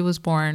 he was born.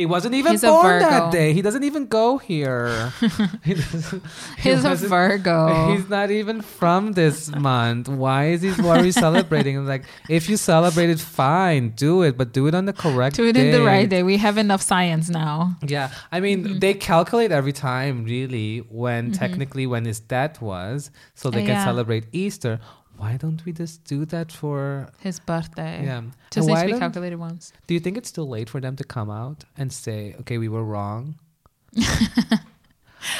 He wasn't even He's born that day. He doesn't even go here. he he He's a Virgo. He's not even from this month. Why is he? Why are we celebrating? Like, if you celebrate it, fine, do it, but do it on the correct. Do it in the right day. We have enough science now. Yeah, I mean, Mm-hmm. they calculate every time, really, when technically when his death was, so they Uh, can yeah. celebrate Easter. Why don't we just do that for? His birthday. Yeah. Just And needs why to be don't- calculated once. Do you think it's too late for them to come out and say, "Okay, we were wrong"?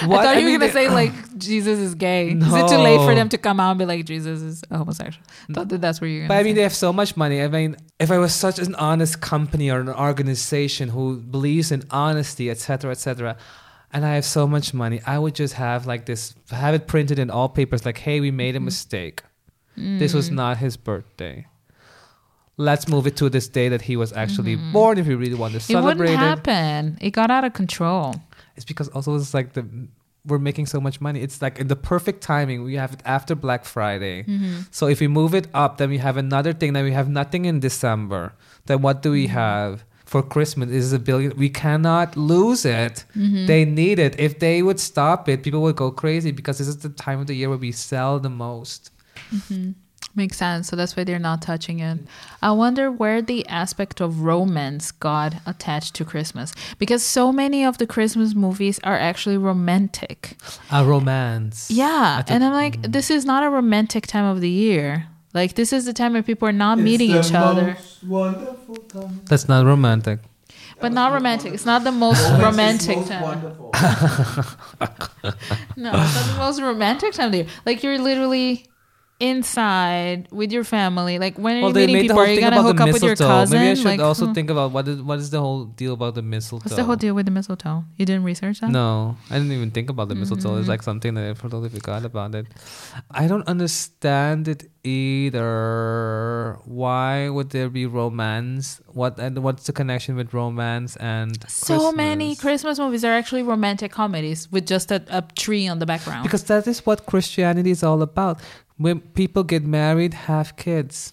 I thought you were mean, gonna they- say like Jesus is gay. Is it too late for them to come out and be like Jesus is homosexual? Thought that that's where you're. But I mean, say. they have so much money. I mean, if I was such an honest company or an organization who believes in honesty, etc., etc., and I have so much money, I would just have like this, have it printed in all papers, like, "Hey, we made a mm-hmm. mistake. This was mm. not his birthday. Let's move it to this day that he was actually mm-hmm. born. If we really want to it wouldn't celebrate it, happen. It got out of control. it's because also it's like the we're making so much money. It's like in the perfect timing. We have it after Black Friday. Mm-hmm. So if we move it up, then we have another thing. Then we have nothing in December. Then what do we mm-hmm. have for Christmas? Is a billion. We cannot lose it. They need it. If they would stop it, people would go crazy because this is the time of the year where we sell the most. Mm-hmm. Makes sense. So that's why they're not touching it. I wonder where the aspect of romance got attached to Christmas because so many of the Christmas movies are actually romantic. A romance. Yeah, I thought- and I'm like, mm. this is not a romantic time of the year. Like this is the time where people are not meeting It's each the other. Wonderful time. That's not romantic. But not romantic. It's not the most romantic Most time. wonderful. No, it's not the most romantic time of the year. Like you're literally inside with your family. Like when are Well, you meeting people? Are you gonna hook up with your cousin? Maybe I should like, also hmm. think about what is what is the whole deal about the mistletoe. What's the whole deal with the mistletoe? You didn't research that? No, I didn't even think about the mistletoe. Mm-hmm. It's like something that I totally forgot about it. I don't understand it either. Why would there be romance? What and what's the connection with romance and So many Christmas? Christmas movies are actually romantic comedies with just a, a tree on the background. Because that is what Christianity is all about. When people get married, have kids.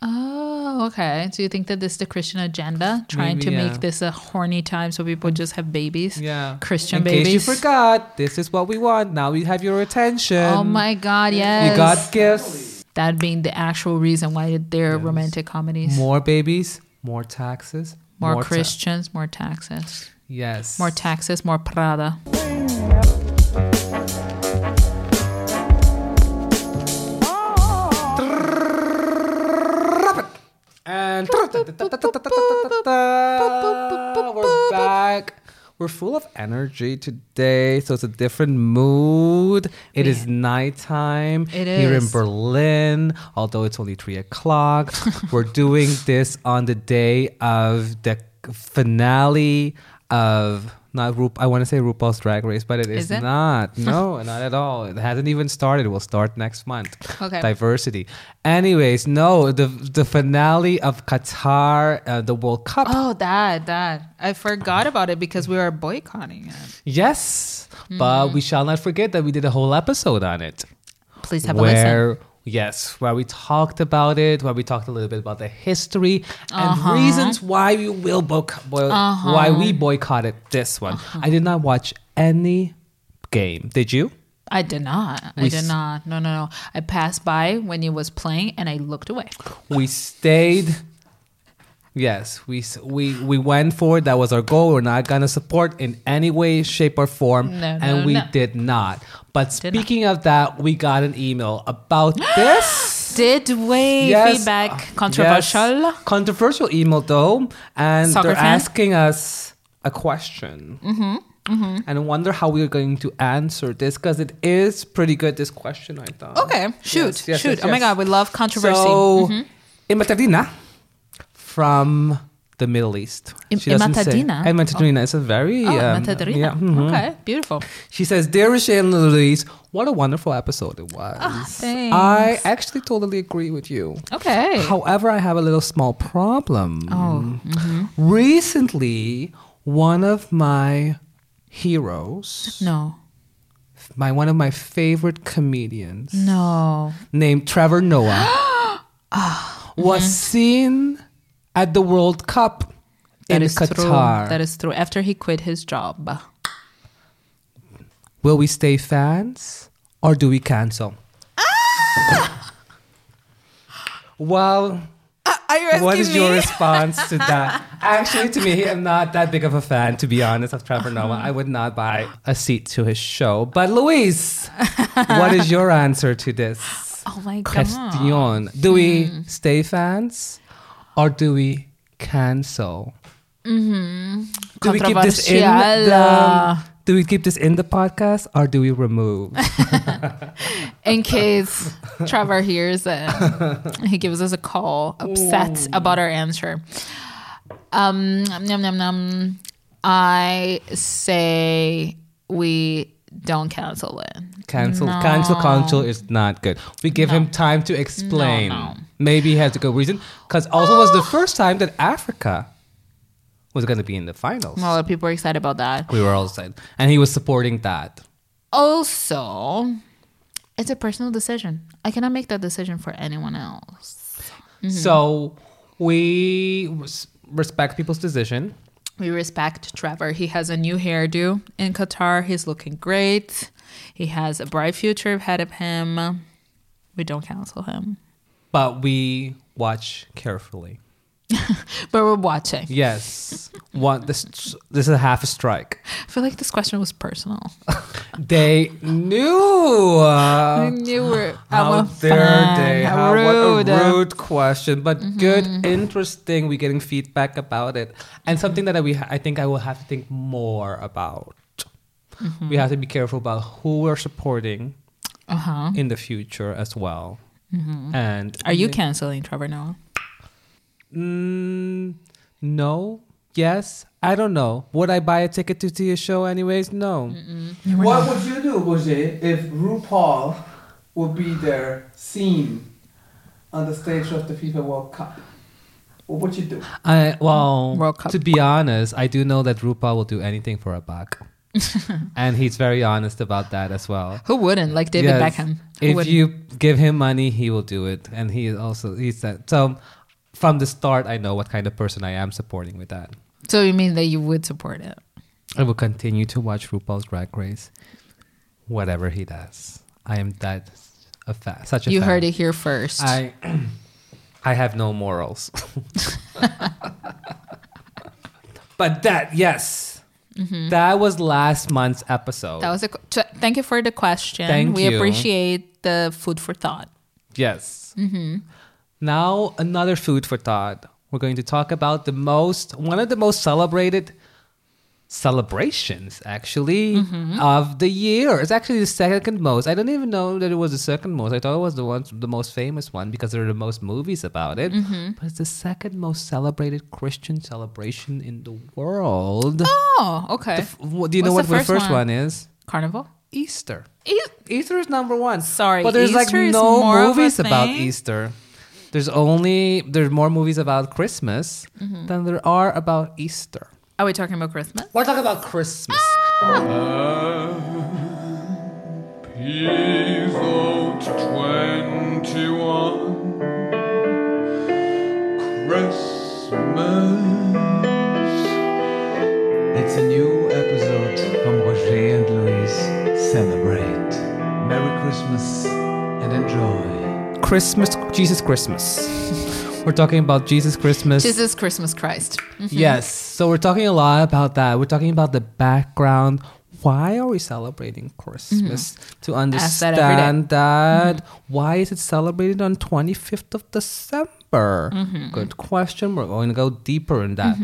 oh, okay. So you think that this is the Christian agenda, trying Maybe, to yeah. make this a horny time so people just have babies? Yeah, Christian In case you forgot, this is what we want. Now we have your attention. Oh my God! Yes, You got gifts. that being the actual reason why they're romantic comedies. More babies, more taxes, More, ta- Christians, more taxes. yes. More taxes, more Prada. We're back. We're full of energy today, so it's a different mood. It is nighttime It here in is. Berlin, although it's only three o'clock. we're doing this on the day of the finale of not Ru- I want to say RuPaul's Drag Race, but it is, Is it? not. No, not at all. It hasn't even started. It will start next month Okay. diversity. Anyways, no, the the finale of Qatar, uh, the World Cup. Oh, that that I forgot about it because we were boycotting it. Yes, Hmm. but we shall not forget that we did a whole episode on it. Please have a listen. where yes, where we talked about it, where we talked a little bit about the history and Uh-huh. reasons why we will boycott, boy, why we boycotted this one. Uh-huh. I did not watch any game. Did you? I did not. I did not. No, no, no. I passed by when it was playing and I looked away. we stayed yes we we we went for it that was our goal we're not gonna support in any way shape or form No, and no, we no. did not but Did not. speaking of that we got an email about this Did we Yes, feedback controversial? yes. controversial email though and Soccer they're fan? asking us a question mm-hmm, mm-hmm. and I wonder how we're going to answer this because it is pretty good this question I thought Okay, shoot, Yes, yes, shoot. yes, oh my. God, we love controversy. So, Mm-hmm. Imatadina from the Middle East. Im- She in Matadina. say- Imatadina? Imatadina is a very. oh, um, Matadrina. yeah, mhm. Okay, beautiful. She says, Dear Rochelle and Louise, what a wonderful episode it was. Ah, thanks. I actually totally agree with you. Okay. However, I have a little small problem. Oh, mm-hmm. Recently, one of my heroes, no, my one of my favorite comedians, no. named Trevor Noah was seen at the World Cup That in is true. Qatar. That is true. After he quit his job. Will we stay fans or do we cancel? Ah! well, ah, Are you what is your response to that? Actually, to me, I'm not that big of a fan, to be honest, of Trevor Noah. I would not buy a seat to his show. But Louise, what is your answer to this Oh my god. question? Do we hmm. stay fans or do we cancel? Do we keep this in the, Do we keep this in the podcast or do we remove? In case Trevor hears it, he gives us a call, upset about our answer. Um, num, num, num. I say we don't cancel it. Cancel, No. cancel, cancel is not good. We give him time to explain. No, no. Maybe he has a good reason. Because also was the first time that Africa was going to be in the finals. A lot of people were excited about that. we were all excited, and he was supporting that. Also, it's a personal decision. I cannot make that decision for anyone else. So we res- respect people's decision. We respect Trevor. He has a new hairdo in Qatar. He's looking great. He has a bright future ahead of him. We don't cancel him. But we watch carefully. But we're watching. Yes, one. This this is a half a strike. I feel like this question was personal. They knew. Uh, knew we're. How dare fan. they? How How, rude. What a rude question, but good, interesting. We're getting feedback about it, and something that we I think I will have to think more about. We have to be careful about who we're supporting Uh huh. in the future as well. And Are you canceling Trevor Noah? Mm, no. Yes. I don't know. Would I buy a ticket to see a show anyways? No. What would you do, Roger, if RuPaul would be there seen on the stage of the FIFA World Cup? What would you do? I well, World Cup. to be honest, I do know that RuPaul will do anything for a buck, and he's very honest about that as well. Who wouldn't? Like David Yes. Beckham. Who If wouldn't? you give him money, he will do it, and he is also he said so. From the start, I know what kind of person I am supporting with that. So you mean that you would support it? I will continue to watch RuPaul's Drag Race, whatever he does. I am that a fa- such a You fan. heard it here first. I I have no morals. but that yes. That was last month's episode. Mm-hmm. that was a. t- Thank you for the question. Thank we you. appreciate the food for thought. yes. Now another food for thought. We're going to talk about the most one of the most celebrated celebrations actually mm-hmm. of the year. It's actually the second most. I don't even know that it was the second most. I thought it was the one the most famous one because there are the most movies about it. Mm-hmm. But it's the second most celebrated Christian celebration in the world. Oh, okay. What- Do you know what the the first first one? one? is? Carnival. Easter. E- Easter is number one. Sorry, but there's like Easter is no more of a movies about? Easter. There's only there's more movies about Christmas Mm-hmm. than there are about Easter. Are we talking about Christmas? We're talking about Christmas. Episode 21 Christmas It's a new episode from Roger and Louise Celebrate. Merry Christmas and enjoy. Christmas, Jesus Christmas. We're talking about Jesus Christmas. Jesus Christmas Christ. Yes. So we're talking a lot about that. We're talking about the background. Why are we celebrating Christmas? To Mm-hmm. That day. understand that. Why is it celebrated on 25th of December? Mm-hmm. Good question. We're going to go deeper in that.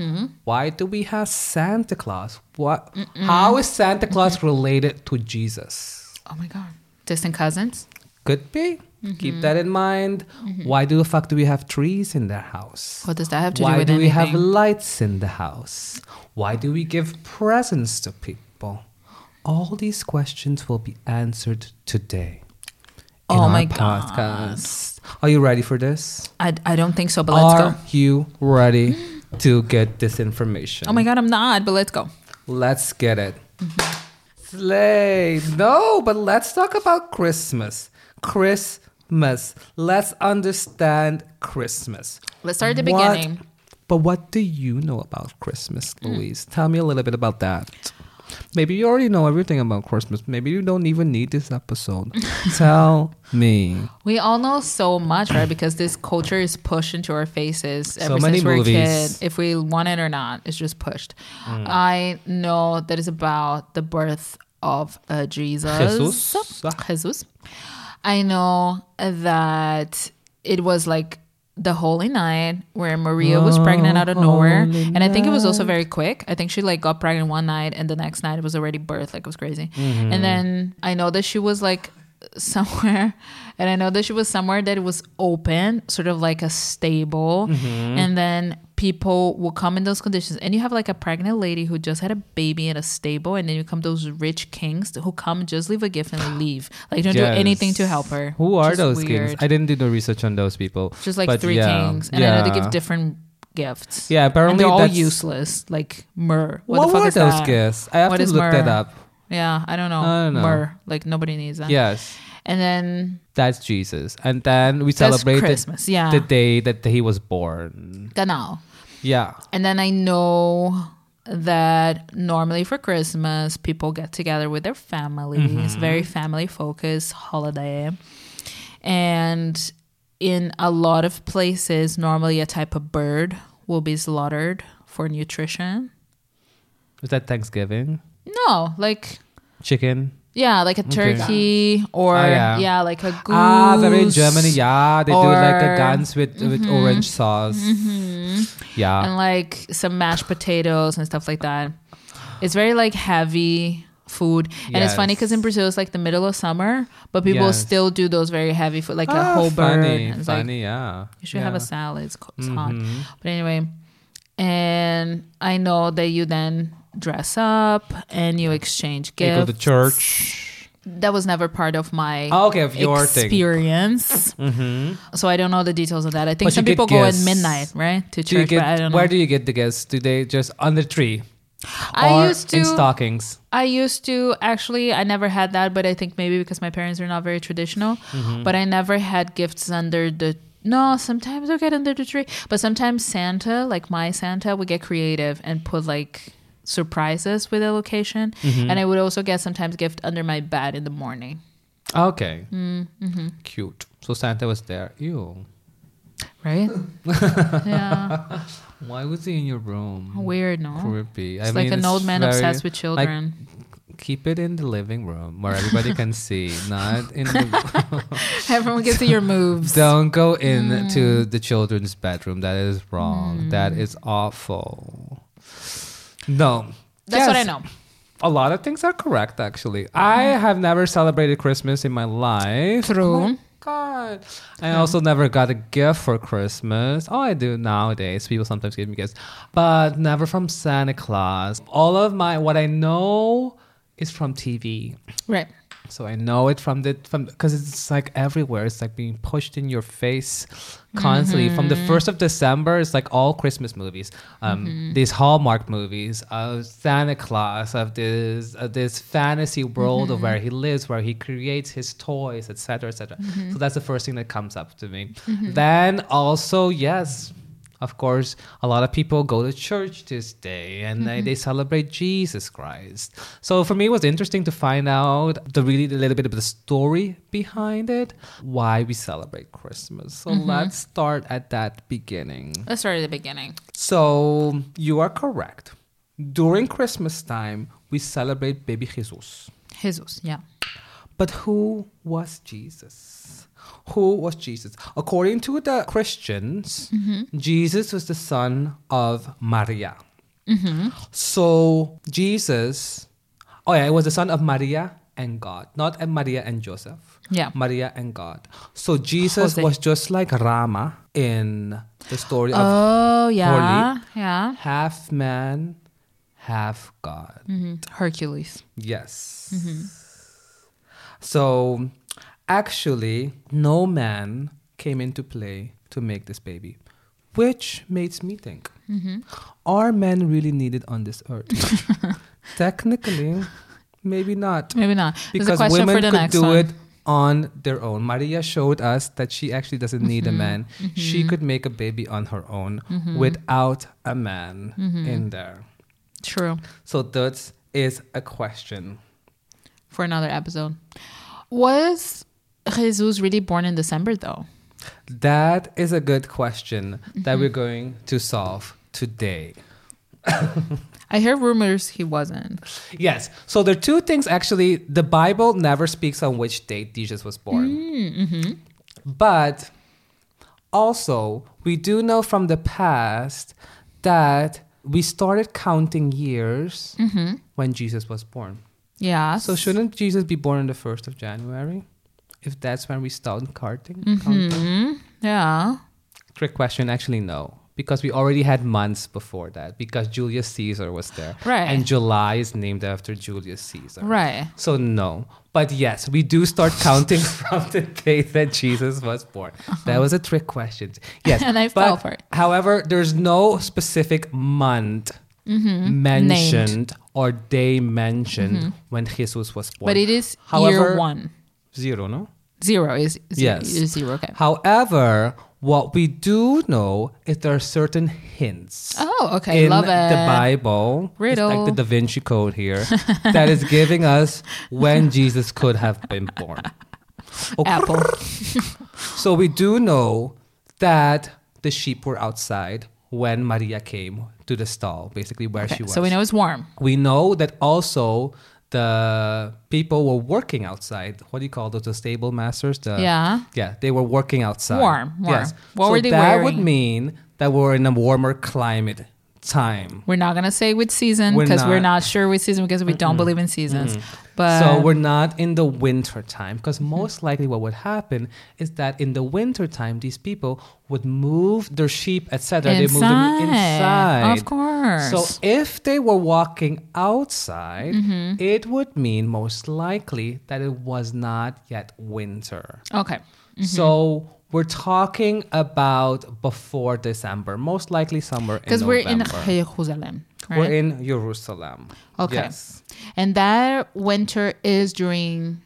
Why do we have Santa Claus? What? How is Santa Claus related to Jesus? Oh my God. Distant cousins. Could be. Mm-hmm. Keep that in mind. Why do the fuck do we have trees in their house? What does that have to Why do with that? Why do we have lights in the house? Why do we give presents to people? All these questions will be answered today. in Oh our my podcast. Are you ready for this? I, I don't think so, but let's Are go. Are you ready to get this information? Oh my God, I'm not, but let's go. Let's get it. Slay. No, but let's talk about Christmas. Christmas. Christmas. Let's understand Christmas. Let's start at the What- beginning. But what do you know about Christmas, Mm. Louise? Tell me a little bit about that. Maybe you already know everything about Christmas. Maybe you don't even need this episode. Tell me. We all know so much, right? Because this culture is pushed into our faces ever many since we're a movies. kid. If we want it or not, it's just pushed. Mm. I know that it's about the birth of uh, Jesus. Jesus. Jesus. I know that it was like the holy night where Maria was pregnant out of nowhere. Holy And I think it was also very quick. I think she like got pregnant one night and the next night it was already birth. Like it was crazy. Mm-hmm. And then I know that she was like somewhere and I know that she was somewhere that it was open, sort of like a stable. Mm-hmm. And then people will come in those conditions. And you have like a pregnant lady who just had a baby in a stable, and then you come those rich kings who come just leave a gift and leave. Like don't do anything to help her. Who are Just those weird. kings? I didn't do the research on those people. Just like But three yeah, kings. And I know they give different gifts. Yeah, And apparently they're all useless. Like myrrh. What, What, the fuck were is those that? gifts? I have What to look that up. Yeah, I don't know. I don't know. Myrrh. Like nobody needs that. Yes, And then that's Jesus. And then we celebrate the- Christmas. Yeah. the day that he was born. Genau. Yeah. And then I know that normally for Christmas, people get together with their families, Mm-hmm. very family focused holiday. And in a lot of places, normally a type of bird will be slaughtered for nutrition. Was that Thanksgiving? No, like, Chicken? Yeah, like a Okay. turkey or, Oh, yeah. yeah. like a goose. Ah, very in Germany. Yeah, they do like a or- guns with with orange sauce. Yeah. and like some mashed potatoes and stuff like that. It's very like heavy food, and it's funny because in Yes. Brazil it's like the middle of summer, but people Yes. still do those very heavy food, like a Ah, whole bird. funny, and it's like, funny, yeah. you should have Yeah. a salad. It's, co- it's hot, Mhm. but anyway. And I know that you then dress up and you exchange gifts. go to church. That was never part of my Oh, okay, of your experience. Mm-hmm. So I don't know the details of that. I think But some people go at midnight, right, to you church. get don't know. where do you get the gifts? Do they just on the tree? I or used to in stockings. I used to actually I never had that, but I think maybe because my parents are not very traditional. Mm-hmm. But I never had gifts under the no, sometimes I get under the tree. But sometimes Santa, like my Santa, would get creative and put like surprises with a location. Mm-hmm. And I would also get sometimes gift under my bed in the morning. Okay, Mm-hmm. cute. So Santa was there. Ew. Right? yeah. Why was he in your room? Weird, no? Creepy. It's I like mean, an old man very- obsessed with children. Keep it in the living room where everybody can see, not in the. Everyone can see your moves. Don't go Mm. into the children's bedroom. That is wrong. That is awful. No. That's what I know. A lot of things are correct, actually. I mm-hmm. have never celebrated Christmas in my life. True. Oh my God. I also never got a gift for Christmas. Oh, I do nowadays. People sometimes give me gifts, but never from Santa Claus. All of my, what I know is from TV. Right. So I know it from the from because it's like everywhere. It's like being pushed in your face constantly. From the mm-hmm. first of December, it's like all Christmas movies, um, mm-hmm. these Hallmark movies of Santa Claus, of this of this fantasy world of mm-hmm. where he lives, where he creates his toys, etc., etc. So that's the first thing that comes up to me. Then also, yes. Of course, a lot of people go to church this day and they, mm-hmm. they celebrate Jesus Christ. So for me, it was interesting to find out the really a little bit of the story behind it, why we celebrate Christmas. So mm-hmm. let's start at that beginning. Let's start at the beginning. So you are correct. During Christmas time, we celebrate baby Jesus. Jesus, yeah. But who was Jesus? Who was Jesus? According to the Christians, Jesus was the son of Maria. So Jesus, oh yeah, it was the son of Maria and God, not Maria and Joseph. Yeah. Maria and God. So Jesus Jose. was just like Rama in the story of Oh, yeah. Yeah. half man, half God. hmm Hercules. Yes. Mm-hmm. So, actually, no man came into play to make this baby, which makes me think: Mm-hmm. Are men really needed on this earth? Technically, maybe not, Maybe not. Because women could do one. it on their own. Maria showed us that she actually doesn't need a mm-hmm. man. Mm-hmm. She could make a baby on her own mm-hmm. without a man in there. True. So that is a question. For another episode. Was Jesus really born in December though? That is a good question that mm-hmm. we're going to solve today. I hear rumors he wasn't. Yes. So there are two things actually. The Bible never speaks on which date Jesus was born. Mm-hmm. But also, we do know from the past that we started counting years mm-hmm. when Jesus was born. Yeah. So shouldn't Jesus be born on the 1st of January? If that's when we start counting? Mm-hmm. counting? Yeah. Trick question. Actually, no. Because we already had months before that because Julius Caesar was there. Right. And July is named after Julius Caesar. Right. So no. But yes, we do start counting from the day that Jesus was born. Uh-huh. That was a trick question. Yes. And I but, fell for it. However, there's no specific month mm-hmm. mentioned or day mentioned mm-hmm. when Jesus was born. Mm-hmm. But it is However- year one. Zero, no? Zero is, is Yes. is zero. Okay. However, what we do know is there are certain hints. Oh, okay. in Love it. the Bible, it's Riddle. like the Da Vinci Code here, that is giving us when Jesus could have been born. Okay. Apple. So we do know that the sheep were outside when Maria came to the stall, basically where Okay, she was. So we know it's warm. We know that also the people were working outside. What do you call those? The stable masters? The, Yeah. Yeah, they were working outside. Warm, warm. Yes. What so were they that would mean that we're in a warmer climate time. We're not gonna say which season We're because we're not. not sure which season because we don't believe in seasons. But so we're not in the winter time because most likely what would happen is that in the winter time these people would move their sheep etc they move them inside Of course. so if they were walking outside Mm-hmm. it would mean most likely that it was not yet winter okay. so we're talking about before december most likely somewhere in Because we're in November. Jerusalem. Right? we're in jerusalem Okay. yes And that winter is during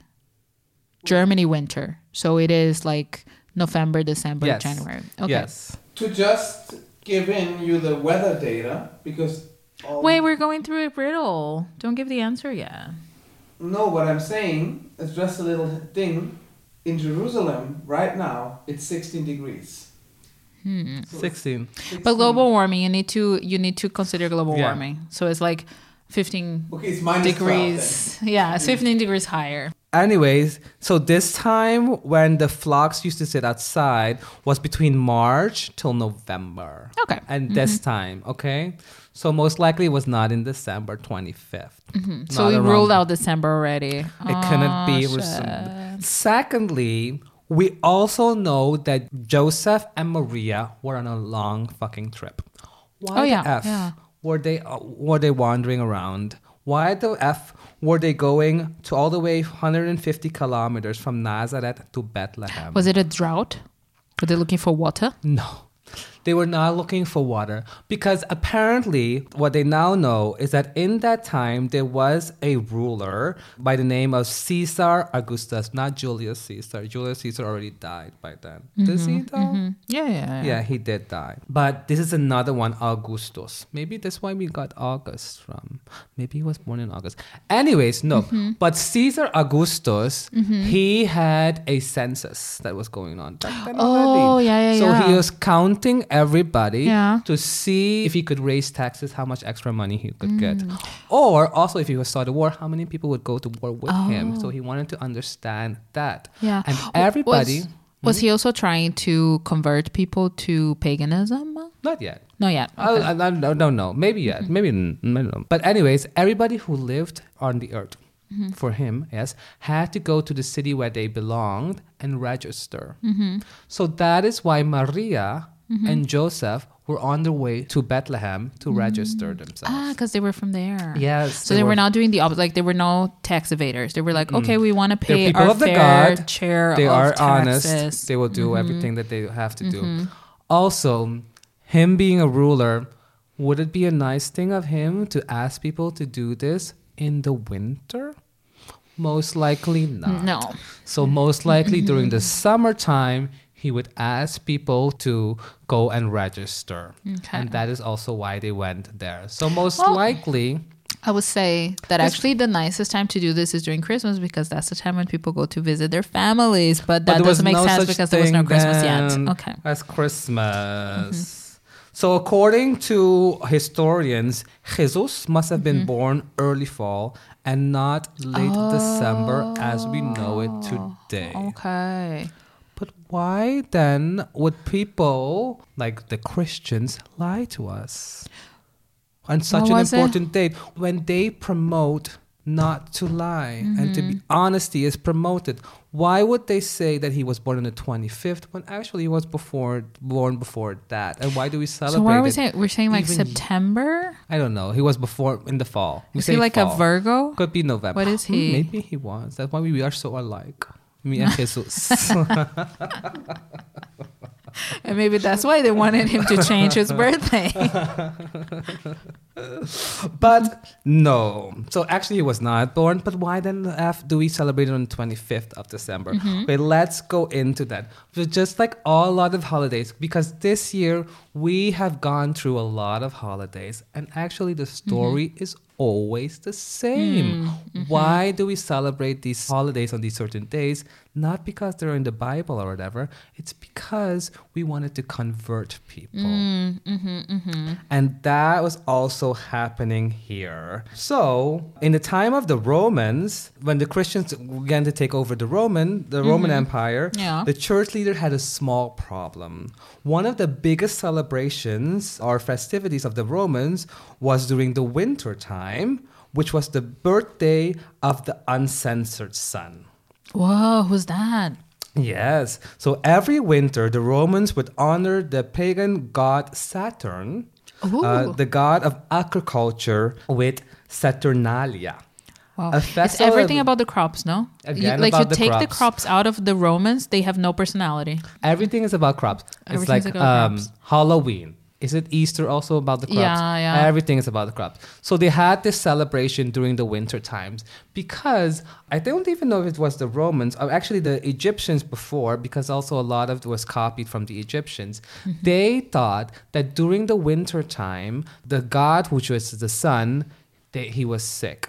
Germany winter. So it is like November, December, yes January. Okay. yes To just give in you the weather data, because. all- Wait, we're going through a riddle. Don't give the answer yet. No, what I'm saying is just a little thing. In Jerusalem, right now, it's 16 degrees. Hmm. So 16 But global warming, you need to you need to consider global Yeah. warming. So it's like 15 Okay, it's minus 12 degrees. Yeah, it's 15 degrees higher. Anyways, so this time when the flocks used to sit outside was between March till November. Okay. And this time, okay? So most likely it was not in December 25th. So Not we ruled out December already. It couldn't be Oh, resumed. Secondly, we also know that Joseph and Maria were on a long fucking trip. Why Oh, yeah, the F yeah. were they uh, were they wandering around? Why the F were they going to all the way 150 kilometers from Nazareth to Bethlehem? Was it a drought? Were they looking for water? No. They were not looking for water because apparently what they now know is that in that time there was a ruler by the name of Caesar Augustus, not Julius Caesar. Julius Caesar already died by then. Does he mm-hmm, though? Mm-hmm. Yeah, yeah, yeah. Yeah, he did die. But this is another one, Augustus. Maybe that's why we got August from. Maybe he was born in August. Anyways, no. Mm-hmm. But Caesar Augustus, mm-hmm. he had a census that was going on back then Oh, already. yeah, yeah, So he was counting everybody Yeah. to see if he could raise taxes, how much extra money he could Mm. get. Or also if he was start a war, how many people would go to war with him. Oh. So he wanted to understand that. Yeah. And Was- everybody, Was, he hmm? also trying to convert people to paganism? not yet. Not yet. I, I, I don't, know. Maybe yet. Mm-hmm. Maybe I don't know. But anyways, everybody who lived on the earth, mm-hmm. for him, yes, had to go to the city where they belonged and register. Mm-hmm. So that is why Maria Mm-hmm. and Joseph were on their way to Bethlehem to mm. register themselves. Ah, because they were from there. Yes, So they, were, not doing the opposite. Like they were no tax evaders. They were like, okay, we want to pay people our of the fair God. share They are taxes. honest. They will do mm-hmm. everything that they have to do. Mm-hmm. Also, him being a ruler, would it be a nice thing of him to ask people to do this in the winter? Most likely not. No. So most likely during the summertime, he would ask people to go and register. Okay. And that is also why they went there. So most Well, likely, I would say that actually the nicest time to do this is during Christmas because that's the time when people go to visit their families. But that was doesn't make no sense because there was no Christmas yet. Okay. That's Christmas. Mm-hmm. So according to historians, Jesus must have been mm-hmm. born early fall and not late December as we know it oh, today. Okay. But why then would people like the Christians lie to us on such an was it? important date when they promote not to lie and to Mm-hmm. be honesty is promoted? Why would they say that he was born on the 25th when actually he was before born before that? And why do we celebrate? So what are we it? saying? We're saying like September? I don't know. He was before in the fall. We Is he like a. Virgo? Could be November. What is Hmm, he? Maybe he was. That's why we are so alike. Jesus. And maybe that's why they wanted him to change his birthday. But no. So actually, he was not born. But why then F do we celebrate it on the 25th of December? Mm-hmm. Okay, let's go into that. So just like all lot of holidays, because this year we have gone through a lot of holidays, and actually the story mm-hmm. is always the same. Mm, mm-hmm. Why do we celebrate these holidays on these certain days? Not because they're in the Bible or whatever. It's because we wanted to convert people. Mm, and that was also happening here. So, in the time of the Romans, when the Christians began to take over the Roman, the Roman mm-hmm. Empire, Yeah. the church leader had a small problem. One of the biggest celebrations or festivities of the Romans was during the winter time, which was the birthday of the uncensored sun. Whoa, who's that? Yes. So every winter, the Romans would honor the pagan god Saturn. Uh, the god of agriculture, with Saturnalia. Wow. It's everything about the crops, no? You- Again, like about you the take the crops. crops out of the Romans, they have no personality. Everything is about crops. It's like about um, crops. Halloween. Is it Easter also about the crops? Yeah, yeah. Everything is about the crops. So they had this celebration during the winter times because I don't even know if it was the Romans or actually the Egyptians before, because also a lot of it was copied from the Egyptians. Mm-hmm. They thought that during the winter time, the god, which was the sun, that he was sick.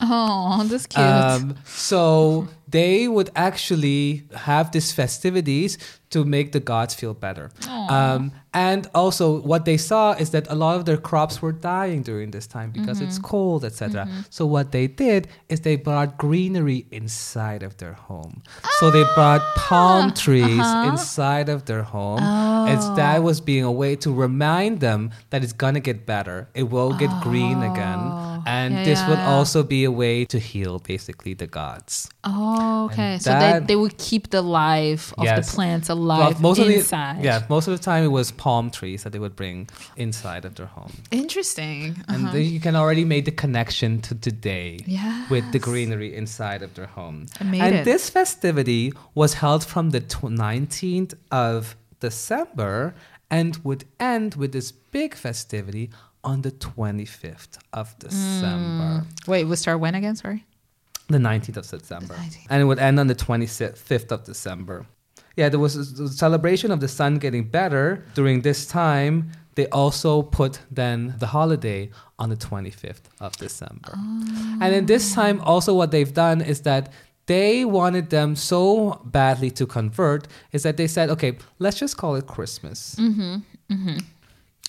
Oh, that's cute. Um, so they would actually have these festivities to make the gods feel better. Um, and also, what they saw is that a lot of their crops were dying during this time because it's mm-hmm. cold, etc. Mm-hmm. So what they did is they brought greenery inside of their home. So they brought ah! palm uh-huh. trees inside of their home, and oh. that was being a way to remind them that it's gonna get better. It will get green again, oh. And Yeah, this would yeah. also be a way to heal, basically, the gods. oh, okay. and So they, that- they would keep the life of Yes. the plants Well, alive most of inside. the yeah, most of the time it was palm trees that they would bring inside of their home, Interesting. and uh-huh. then you can already make the connection to today with the greenery inside of their home. And it. this festivity was held from the tw- 19th of December and would end with this big festivity on the 25th of December. Mm. Wait, we start when again? Sorry. The 19th of September. 19th. And it would end on the 25th of December. Yeah, there was a celebration of the sun getting better during this time. They also put then the holiday on the 25th of December. Ah. And in this time, also what they've done is that they wanted them so badly to convert is that they said, okay, let's just call it Christmas. Mm-hmm, mm-hmm.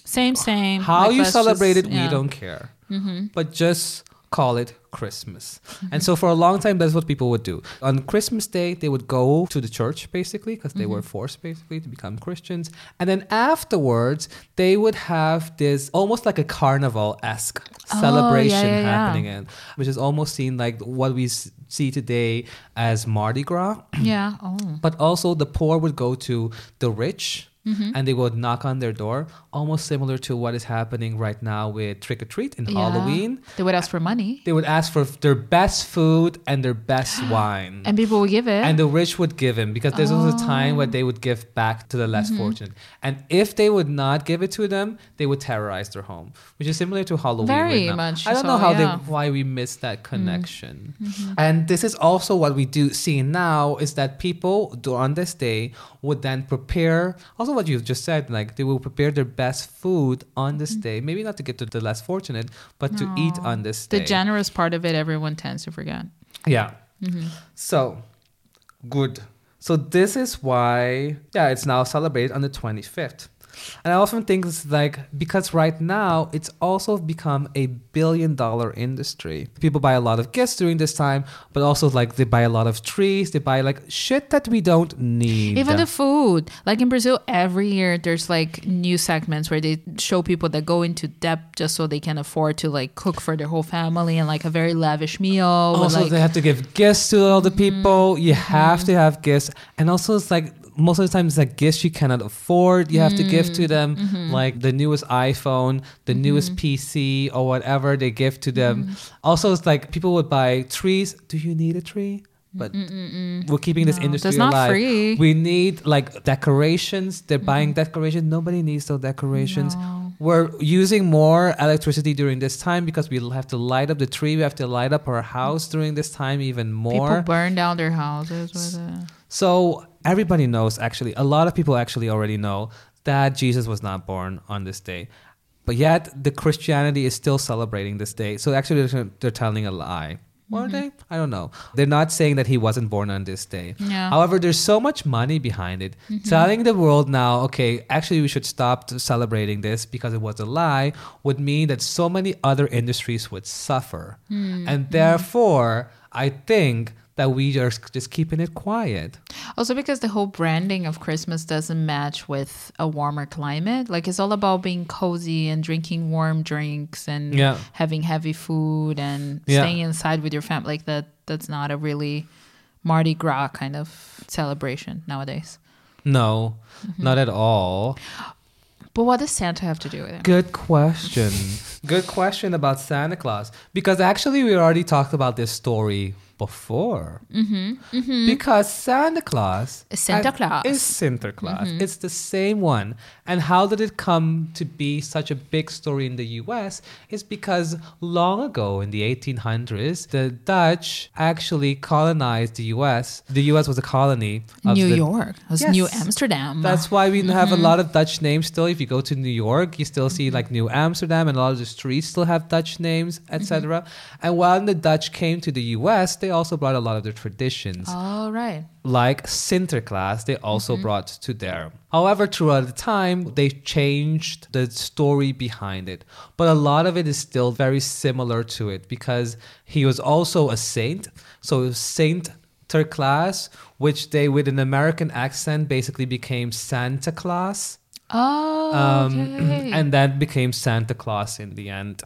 Same, same. How Like, you celebrate just- it, yeah. we don't care. Mm-hmm. But just call it Christmas. Mm-hmm. And so for a long time, that's what people would do. On Christmas Day, they would go to the church basically because they were mm-hmm. forced basically to become Christians. And then afterwards, they would have this almost like a carnival esque Oh, celebration yeah, yeah, yeah. happening in, which is almost seen like what we see today as Mardi Gras. Yeah. Oh. But also, the poor would go to the rich Mm-hmm. and they would knock on their door, almost similar to what is happening right now with trick or treat in Yeah. Halloween. They would ask for money, They would ask for their best food and their best wine. and people would give it. And the rich would give him because there's was a time Oh. where they would give back to the less Mm-hmm. fortunate. And if they would not give it to them, they would terrorize their home, which is similar to Halloween. Very right much I don't so, know how yeah. Mm-hmm. they why we miss that connection. And this is also what we do see now is that people do on this day would then prepare also what you've just said, like they will prepare their best food on this day. Maybe not to get to the less fortunate, but to eat Mm-hmm. On this day. the generous part of it, everyone tends to forget. Yeah. Mm-hmm. So, good. So this is why, yeah, it's now celebrated on the 25th. And I often think it's like because right now it's also become a billion dollar industry. People buy a lot of gifts during this time, but also like they buy a lot of trees, they buy like shit that we don't need. Even the food, like in Brazil, every year there's like new segments where they show people that go into debt just so they can afford to like cook for their whole family and like a very lavish meal. also like, they have to give gifts to all the Mm-hmm. people you have to have gifts and also it's like most of the time it's like gifts you cannot afford you have to give Mm, to them mm-hmm. like the newest iphone the newest pc or whatever they give to them Mm-hmm. also it's like people would buy trees do you need a tree but we're keeping this No, industry that's not alive. free. We need like decorations. They're buying decorations. Nobody needs those decorations. No. We're using more electricity during this time because we have to light up the tree. We have to light up our house during this time even more. People burn down their houses with it. So everybody knows actually, a lot of people actually already know that Jesus was not born on this day. But yet the Christianity is still celebrating this day. So actually they're, they're telling a lie. Or are mm-hmm. they? I don't know. They're not saying that he wasn't born on this day. Yeah. However, there's so much money behind it. Mm-hmm. Telling the world now, okay, actually we should stop celebrating this because it was a lie would mean that so many other industries would suffer. Hmm. And hmm. therefore, I think that we are just keeping it quiet. Also, because the whole branding of Christmas doesn't match with a warmer climate. Like, it's all about being cozy and drinking warm drinks and Yeah. having heavy food and Yeah. staying inside with your family. Like, that, that's not a really Mardi Gras kind of celebration nowadays. No, mm-hmm. not at all. But what does Santa have to do with it? Good question. Good question about Santa Claus. Because actually, we already talked about this story before. Mm-hmm. Because Santa Claus Is Santa Claus. is Santa Claus. It's the same one. And how did it come to be such a big story in the U.S. Is because long ago in the 1800s, the Dutch actually colonized the U.S. The U.S. was a colony of New the York. It was Yes. New Amsterdam. that's why we have Mm-hmm. a lot of Dutch names still. If you go to New York, you still see like New Amsterdam, and a lot of the streets still have Dutch names, etc. Mm-hmm. And when the Dutch came to the U.S., they also brought a lot of their traditions, All right. like Sinterklaas. They also Mm-hmm. brought to there. However, throughout the time, they changed the story behind it, but a lot of it is still very similar to it because he was also a saint. So Saint. Claus, which they, with an American accent, basically became Santa Claus. Oh, Um, okay. and that became Santa Claus in the end.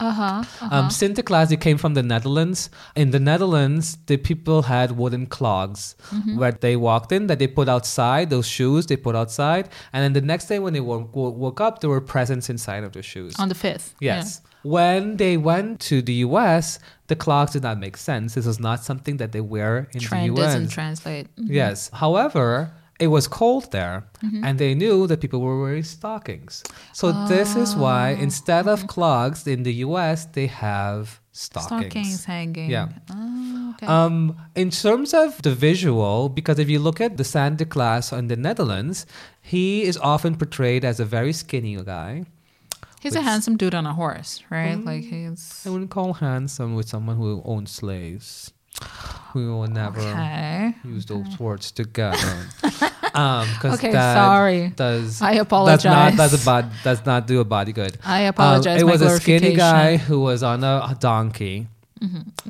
Uh-huh. Um, Sinterklaas, it came from the Netherlands. In the Netherlands, the people had wooden clogs Mm-hmm. where they walked in, that they put outside, those shoes they put outside. And then the next day when they woke, woke up, there were presents inside of their shoes. On the 5th. Yes. When they went to the US, the clogs did not make sense. This was not something that they wear in Trend the US. It doesn't translate. Mhm. Yes. However, it was cold there, Mm-hmm. and they knew that people were wearing stockings. So this is why Oh. instead of clogs in the U.S., they have stockings. Stockings hanging. Yeah. Oh, okay. Um, in terms of the visual, because if you look at the Santa Claus in the Netherlands, he is often portrayed as a very skinny guy. he's a handsome dude on a horse, right? Mm. Like he's I wouldn't call handsome with someone who owns slaves. We will never okay. use those words together. um, 'cause Okay, that sorry. Does I apologize. not does a bod, does not do a body good. I apologize. Um, it was a skinny guy who was on a donkey,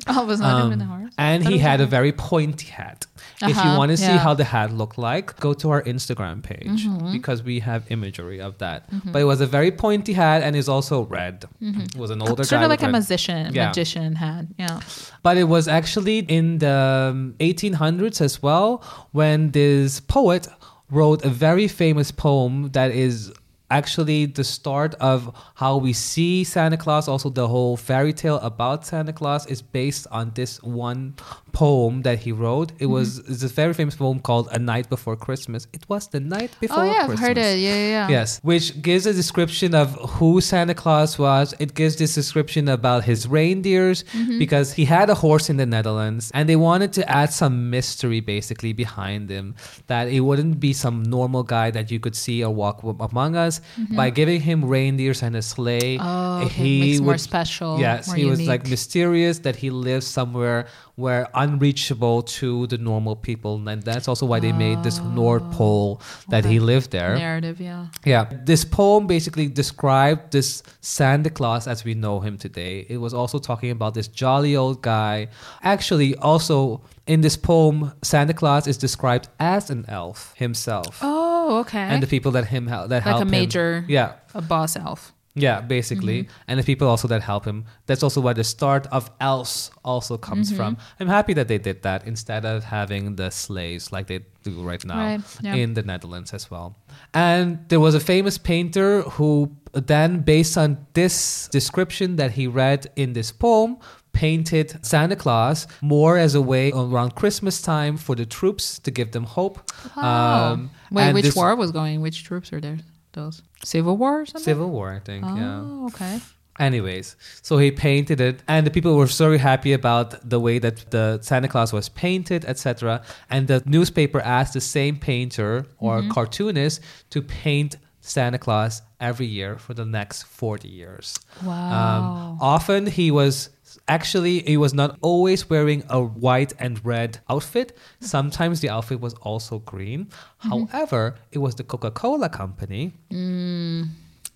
Oh, was not um, even horse. and he had a very pointy hat. If you Uh-huh, want to see how the hat looked like, go to our Instagram page Mm-hmm. because we have imagery of that. But it was a very pointy hat and is also red. Mm-hmm. It was an older sort of like a red- magician. Yeah. Magician had. Yeah. But it was actually in the um, 1800s as well when this poet wrote a very famous poem that is actually the start of how we see Santa Claus. Also, the whole fairy tale about Santa Claus is based on this one poem that he wrote. It was it's a very famous poem called "A Night Before Christmas." It was the night before. Oh yeah, I've Christmas. heard it. Yeah, yeah, yeah. Yes, which gives a description of who Santa Claus was. It gives this description about his reindeers Mm-hmm. because he had a horse in the Netherlands and they wanted to add some mystery basically behind him that it wouldn't be some normal guy that you could see or walk w- among us by giving him reindeers and a sleigh. Mm-hmm. Oh, okay. he Makes more special, Yes, more he was like mysterious that he lives somewhere where unreachable to the normal people and that's also why they made this North Pole that he Oh, lived there. Narrative, yeah. Yeah, this poem basically described this Santa Claus as we know him today. It was also talking about this jolly old guy. Actually, also in this poem, Santa Claus is described as an elf himself, Oh, okay. and the people that him that like help a him- major, Yeah, a boss elf. Yeah, basically, Mm-hmm. and the people also that help him. That's also where the start of else also comes Mm-hmm. from. I'm happy that they did that instead of having the slaves like they do right now Right, yeah. in the Netherlands as well. And there was a famous painter who then, based on this description that he read in this poem, painted Santa Claus more as a way around Christmas time for the troops to give them hope. Um, Wait, which this- war was going? Which troops were there? Those Civil War or something? Civil War, I think. yeah. Oh, okay. Anyways, so he painted it, and the people were so happy about the way that the Santa Claus was painted, etc. And the newspaper asked the same painter or Mm-hmm. cartoonist to paint Santa Claus every year for the next 40 years. Wow. Um, often he was actually he was not always wearing a white and red outfit. Sometimes the outfit was also green. Mm-hmm. However, it was the Coca-Cola company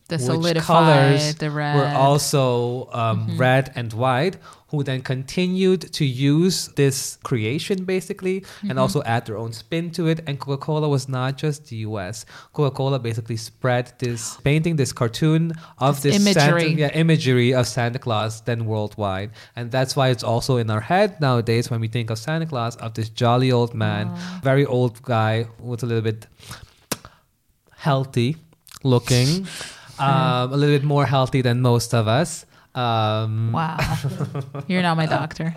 the solidified, colors the red. Mm-hmm. were also um, red and white, who then continued to use this creation basically Mm-hmm. and also add their own spin to it. And Coca Cola was not just the US. Coca Cola basically spread this painting, this cartoon of This this Santa- imagery. yeah, imagery of Santa Claus then worldwide. And that's why it's also in our head nowadays when we think of Santa Claus, of this jolly old man, very old guy with a little bit healthy looking, um, a little bit more healthy than most of us. Um, Wow. You're not my doctor.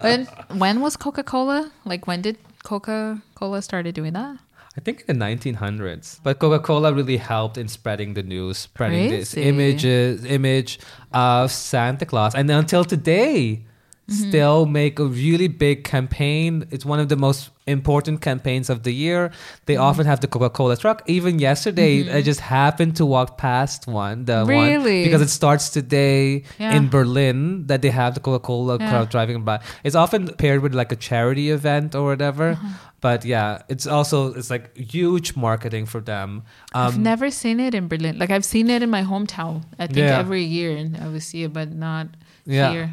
When when was Coca-Cola? Like when did Coca-Cola started doing that? I think in the 1900s. But Coca-Cola really helped in spreading the news, spreading this images, image of Santa Claus, and until today, Mm-hmm. still make a really big campaign. It's one of the most important campaigns of the year. They Mm-hmm. often have the Coca-Cola truck. Even yesterday, I just happened to walk past one. The one Really? because it starts today Yeah. in Berlin that they have the Coca-Cola Yeah. crowd driving by. It's often paired with like a charity event or whatever. Uh-huh. But yeah, it's also it's like huge marketing for them. I've Um, never seen it in Berlin. Like I've seen it in my hometown. I think Yeah. every year and I would see it, but not Yeah. here.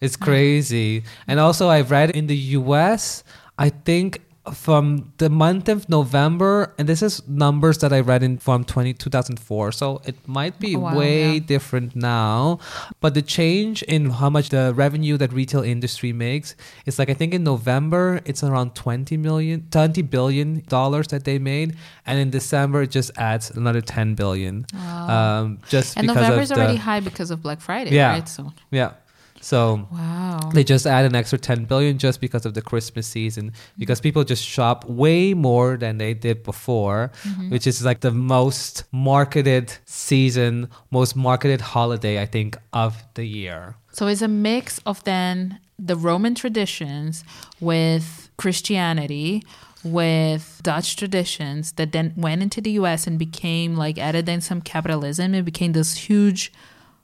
It's crazy. And also, I've read in the US, I think from the month of November, and this is numbers that I read in from 20, 2004, so it might be Oh, wow, way yeah. different now. But the change in how much the revenue that retail industry makes is like, I think in November, it's around 20 million, 20 billion dollars that they made. And in December, it just adds another 10 billion. Um, just And because November's of the, already high because of Black Friday, Yeah. right? So yeah. So wow. they just add an extra 10 billion just because of the Christmas season because people just shop way more than they did before, mm-hmm. which is like the most marketed season, most marketed holiday, I think, of the year. So it's a mix of then the Roman traditions with Christianity, with Dutch traditions that then went into the US and became like added in some capitalism. It became this huge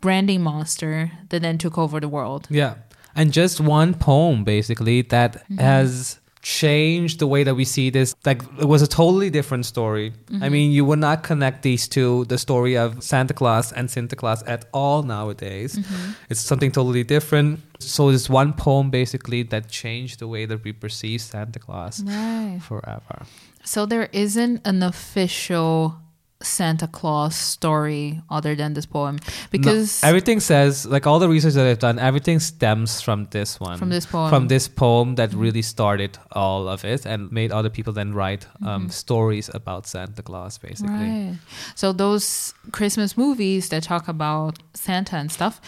branding monster that then took over the world. Yeah. And just one poem, basically, that mm-hmm. has changed the way that we see this. Like, it was a totally different story. I mm-hmm. mean, you would not connect these two, the story of Santa Claus and Santa Claus, at all nowadays. Mm-hmm. It's something totally different. So, it's one poem, basically, that changed the way that we perceive Santa Claus Right. forever. So there isn't an official Santa Claus story other than this poem because no, everything says like all the research that I've done, everything stems from this one, From this poem. from this poem that really started all of it and made other people then write um, stories about Santa Claus, basically. Mm-hmm. Right. So those Christmas movies that talk about Santa and stuff,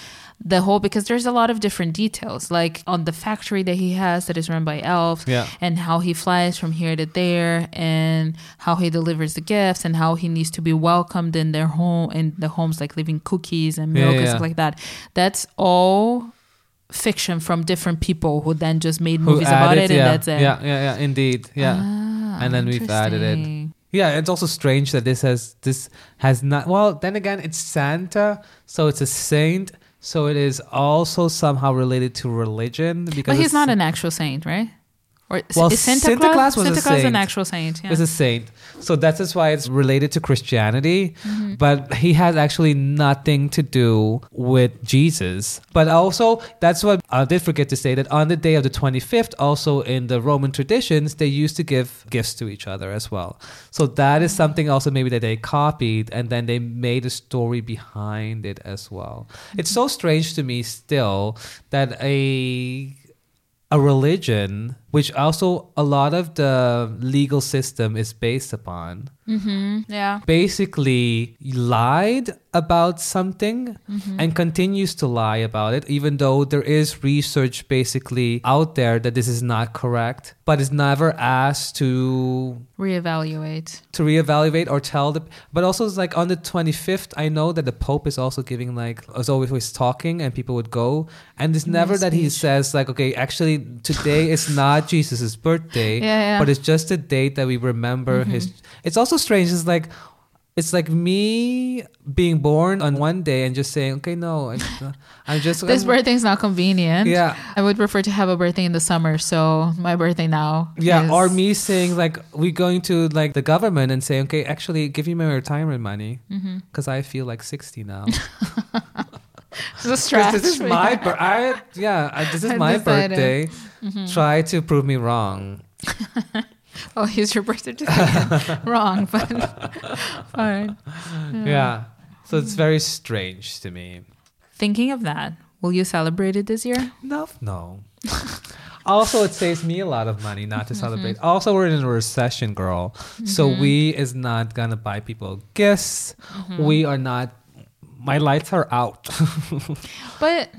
the whole because there's a lot of different details, like on the factory that he has that is run by elves, Yeah. and how he flies from here to there, and how he delivers the gifts, and how he needs to be welcomed in their home, in the homes, like leaving cookies and Yeah, milk and yeah. stuff like that. That's all fiction from different people who then just made Who movies about it, yeah, and that's it. Yeah, yeah, yeah, indeed. Yeah. Ah, And then we've added it. Yeah, it's also strange that this has this has not. Well, then again, it's Santa, so it's a saint, so it is also somehow related to religion because But he's not an actual saint, right? Or Well, is Santa, Santa Claus, Claus was a Santa Claus an actual saint? Yeah. is a saint. So that is just why it's related to Christianity, Mm-hmm. but he has actually nothing to do with Jesus. But also, that's what I did forget to say that on the day of the 25th, also in the Roman traditions, they used to give gifts to each other as well. So that is something also maybe that they copied and then they made a story behind it as well. It's so strange to me still that a a religion which also a lot of the legal system is based upon yeah. basically lied about something Mm-hmm. and continues to lie about it even though there is research basically out there that this is not correct but is never asked to Reevaluate. to reevaluate or tell the but also it's like on the 25th i know that the pope is also giving like is always talking and people would go and it's never that he says like okay actually today is not jesus' birthday Yeah, yeah. Mm-hmm. but it's just a date that we remember his it's also strange it's like it's like me being born on one day and just saying okay no I, i'm just This birthday is not convenient. Yeah. I would prefer to have a birthday in the summer. So my birthday now. Yeah, is- or me saying like we going to like the government and saying, okay, actually give me my retirement money Mm-hmm. because I feel like sixty now. Stretch. this is my bir- I yeah, I, this is my decided. birthday. Mm-hmm. Try to prove me wrong. Oh, here's your birth certificate. Wrong, but fine. Yeah, so it's very strange to me. Thinking of that, will you celebrate it this year? No, no. also, it saves me a lot of money not to Mm-hmm. celebrate. Also, we're in a recession, girl. So we is not gonna buy people gifts. Mm-hmm. We are not. My lights are out. But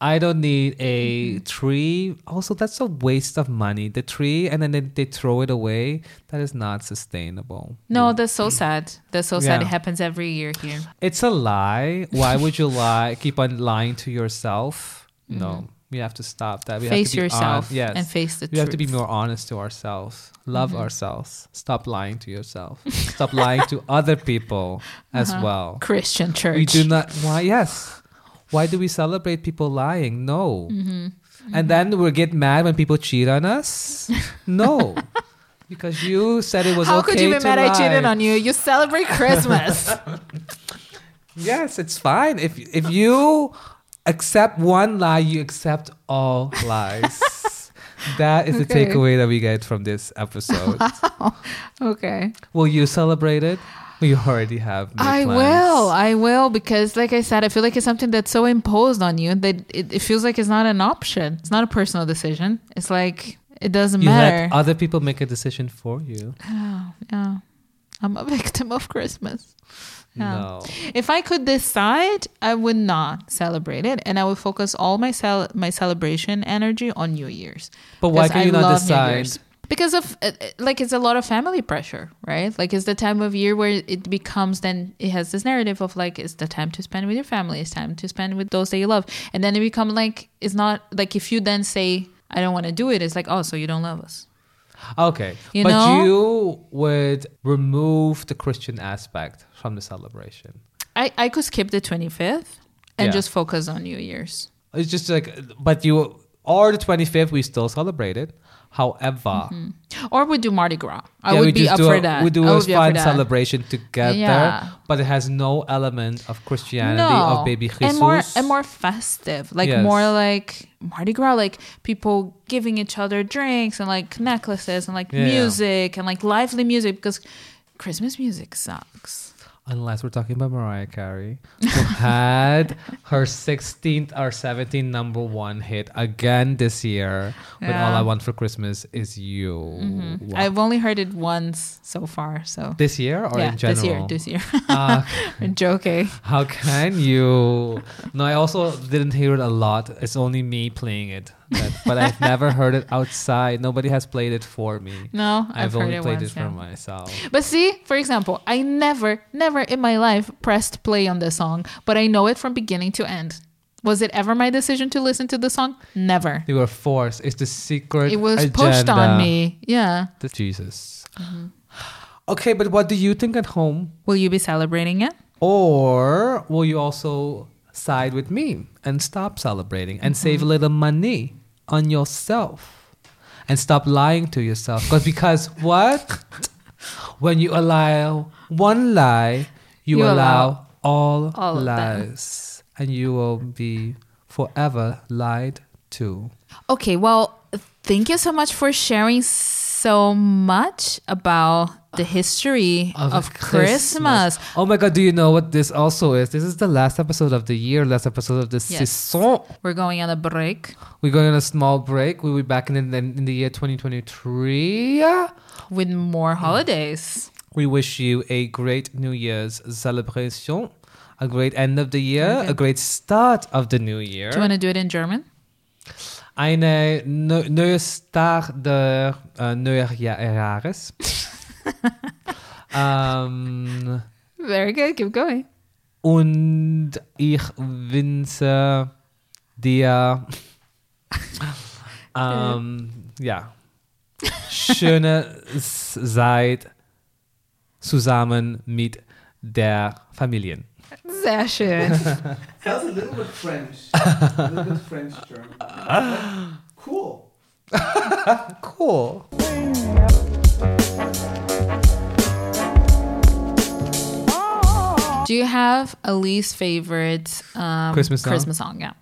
I don't need Mm-hmm. a tree. Also, that's a waste of money. The tree, and then they, they throw it away. That is not sustainable. no, that's so sad. That's so sad. Yeah. It happens every year here. It's a lie. Why would you lie? Keep on lying to yourself? No, we have to stop that. We Mm-hmm. face have to be yourself hon- yes, and face the we truth. have to be more honest to ourselves. Love Mm-hmm. ourselves. Stop lying to yourself. Stop lying to other people as Uh-huh. well. Christian church. We do not. Why? Yes. Why do we celebrate people lying? No. Mm-hmm. And then we get mad when people cheat on us? No. because you said it was How okay could you be mad I cheated on you? You celebrate Christmas. Yes, it's fine. If if you accept one lie, you accept all lies. that is the takeaway that we get from this episode. okay. Will you celebrate it? You already have. I plans. will. I will because, like I said, I feel like it's something that's so imposed on you that it, it feels like it's not an option. It's not a personal decision. It's like it doesn't You matter. let other people make a decision for you. Oh, yeah. I'm a victim of Christmas. No. If I could decide, I would not celebrate it, and I would focus all my cel- my celebration energy on New Year's. But why can I you not decide? Because of uh, uh, like it's a lot of family pressure, right? Like it's the time of year where it becomes then it has this narrative of like it's the time to spend with your family, it's time to spend with those that you love, and then it become like it's not like if you then say I don't want to do it, it's like oh so you don't love us. Okay. You but know? you would remove the Christian aspect from the celebration. I I could skip the twenty fifth and Yeah. just focus on New Year's. It's just like, but you, or the 25th, we still celebrate it. However, mm-hmm. Or we do Mardi Gras. I yeah, would be up for a, that. We do a would be up for fun celebration together, Yeah. but it has no element of Christianity no. of baby Jesus. and more and more festive, like Yes. more like Mardi Gras, like people giving each other drinks and like necklaces and like Yeah. music and like lively music because Christmas music sucks. Unless we're talking about Mariah Carey, who had her 16th or 17th number one hit again this year with All I Want for Christmas Is You. Mhm. Wow. I've only heard it once so far. So this year or yeah, in general? this year, this year. Uh, I'm joking. how can you? No, I also didn't hear it a lot. It's only me playing it. But, but I've never heard it outside. Nobody has played it for me. No, I've, I've, heard only it played once. it for yeah. myself. But see, for example, I never, never in my life pressed play on this song, but I know it from beginning to end. Was it ever my decision to listen to the song? Never. You were forced. It's the secret. It was pushed on me. Yeah. The Jesus. Mm-hmm. Okay, but what do you think at home? Will you be celebrating it? Or will you also side with me and stop celebrating and save a Mm-hmm. little money on yourself and stop lying to yourself? Because because what? when you allow one lie, you, You allow, allow all, all lies, and you will be forever lied to. Okay, well, thank you so much for sharing so much about the history of, Christmas. Oh my god, do you know what this also is? This is the last episode of the year, last episode of the Yes. season. We're going on a break We're going on a small break. We'll be back in the, in the year 2023. with more holidays. We wish you a great New Year's celebration, a great end of the year, Okay. a great start of the new year. Do you want to do it in German? Eine neu- neue Start der äh, Neujahres. ähm, Very good. Keep going. Und ich wünsche dir ähm, ja, schöne Zeit zusammen mit der Familie. Sehr schön. That was a little bit French. a little bit French German. cool. Cool. Do you have a least favorite um, Christmas song? Christmas song? Yeah.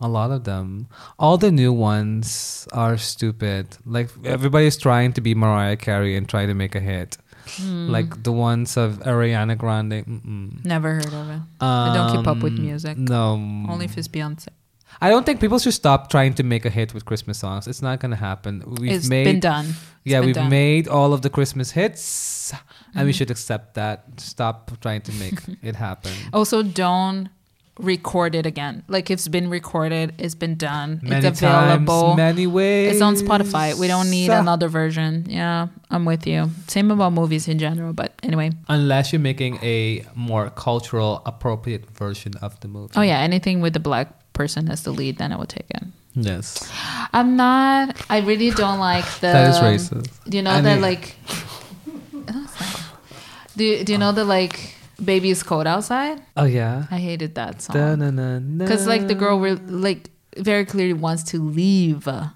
A lot of them. All the new ones are stupid. Like everybody's trying to be Mariah Carey and try to make a hit. Hmm. Like the ones of Ariana Grande. Mm-mm. Never heard of it. I don't keep up with Um, music. No. Only if it's Beyonce. I don't think people should stop trying to make a hit with Christmas songs. It's not gonna happen. We've It's made been done. It's yeah, been we've done. made all of the Christmas hits, and we Mhm. should accept that. Stop trying to make it happen. Also, don't record it again. Like it's been recorded, it's been done, Many it's available. times, many ways. it's on Spotify. We don't need another version. Yeah, I'm with you. Same about movies in general. But anyway, Unless you're making a more cultural appropriate version of the movie. oh yeah, anything with the black person as the lead, then I would take it. Yes. I'm not. I really don't like the. that is racist. Do you know I that mean- like? Do Do you know the like baby is cold outside? Oh yeah. I hated that song Because because like the girl re- like very clearly wants to leave, and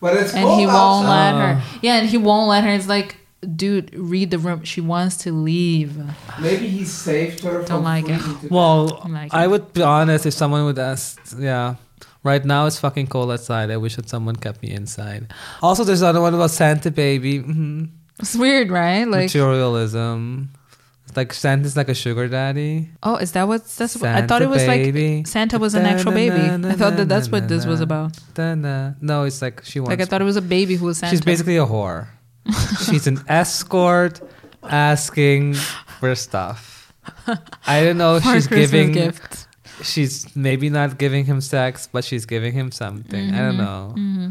But it's he cold won't outside. let her. Yeah, and he won't let her. It's like, dude, read the room. She wants to leave. Maybe he saved her from Don't like it. Well, I'm like- I would be honest if someone would ask, yeah. Right now it's fucking cold outside. I wish that someone kept me inside. Also, there's another one about Santa baby. hmm It's weird, right? Like, Materialism. Like Santa's like a sugar daddy. oh, is that what that's? What, I thought it was baby. like Santa was an actual baby. I thought that that's what this was about. No, it's like she wants. Like I thought it was a baby who was Santa. She's basically a whore. She's an escort asking for stuff. I don't know if she's giving. gift. She's maybe not giving him sex, but she's giving him something. I don't know. Mhm.